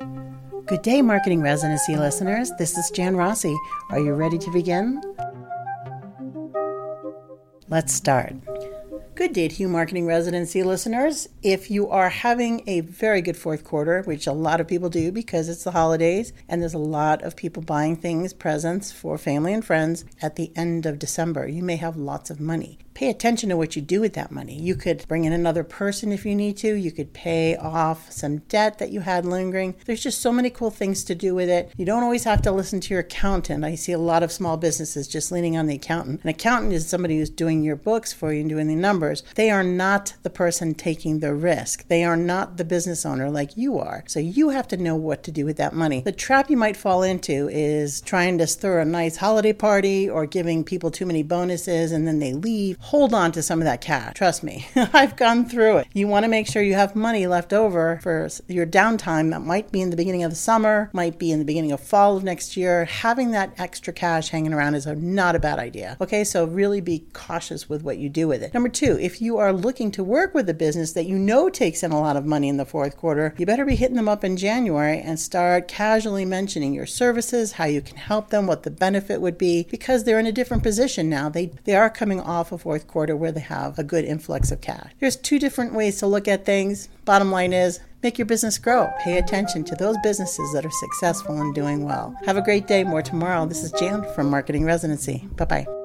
Good day, Marketing Residency listeners. This is Jan Rossi. Are you ready to begin? Let's start. Good day to you, marketing residency listeners. If you are having a very good fourth quarter, which a lot of people do because it's the holidays and there's a lot of people buying things, presents for family and friends at the end of December, you may have lots of money pay attention to what you do with that money. You could bring in another person if you need to. You could pay off some debt that you had lingering. There's just so many cool things to do with it. You don't always have to listen to your accountant. I see a lot of small businesses just leaning on the accountant. An accountant is somebody who's doing your books for you and doing the numbers. They are not the person taking the risk. They are not the business owner like you are. So you have to know what to do with that money. The trap you might fall into is trying to stir a nice holiday party or giving people too many bonuses and then they leave hold on to some of that cash. Trust me, I've gone through it. You want to make sure you have money left over for your downtime that might be in the beginning of the summer, might be in the beginning of fall of next year. Having that extra cash hanging around is not a bad idea. Okay, so really be cautious with what you do with it. Number two, if you are looking to work with a business that you know takes in a lot of money in the fourth quarter, you better be hitting them up in January and start casually mentioning your services, how you can help them, what the benefit would be, because they're in a different position now. They they are coming off of fourth fourth quarter where they have a good influx of cash. There's two different ways to look at things. Bottom line is make your business grow. Pay attention to those businesses that are successful and doing well. Have a great day. More tomorrow. This is Jan from Marketing Residency. Bye bye.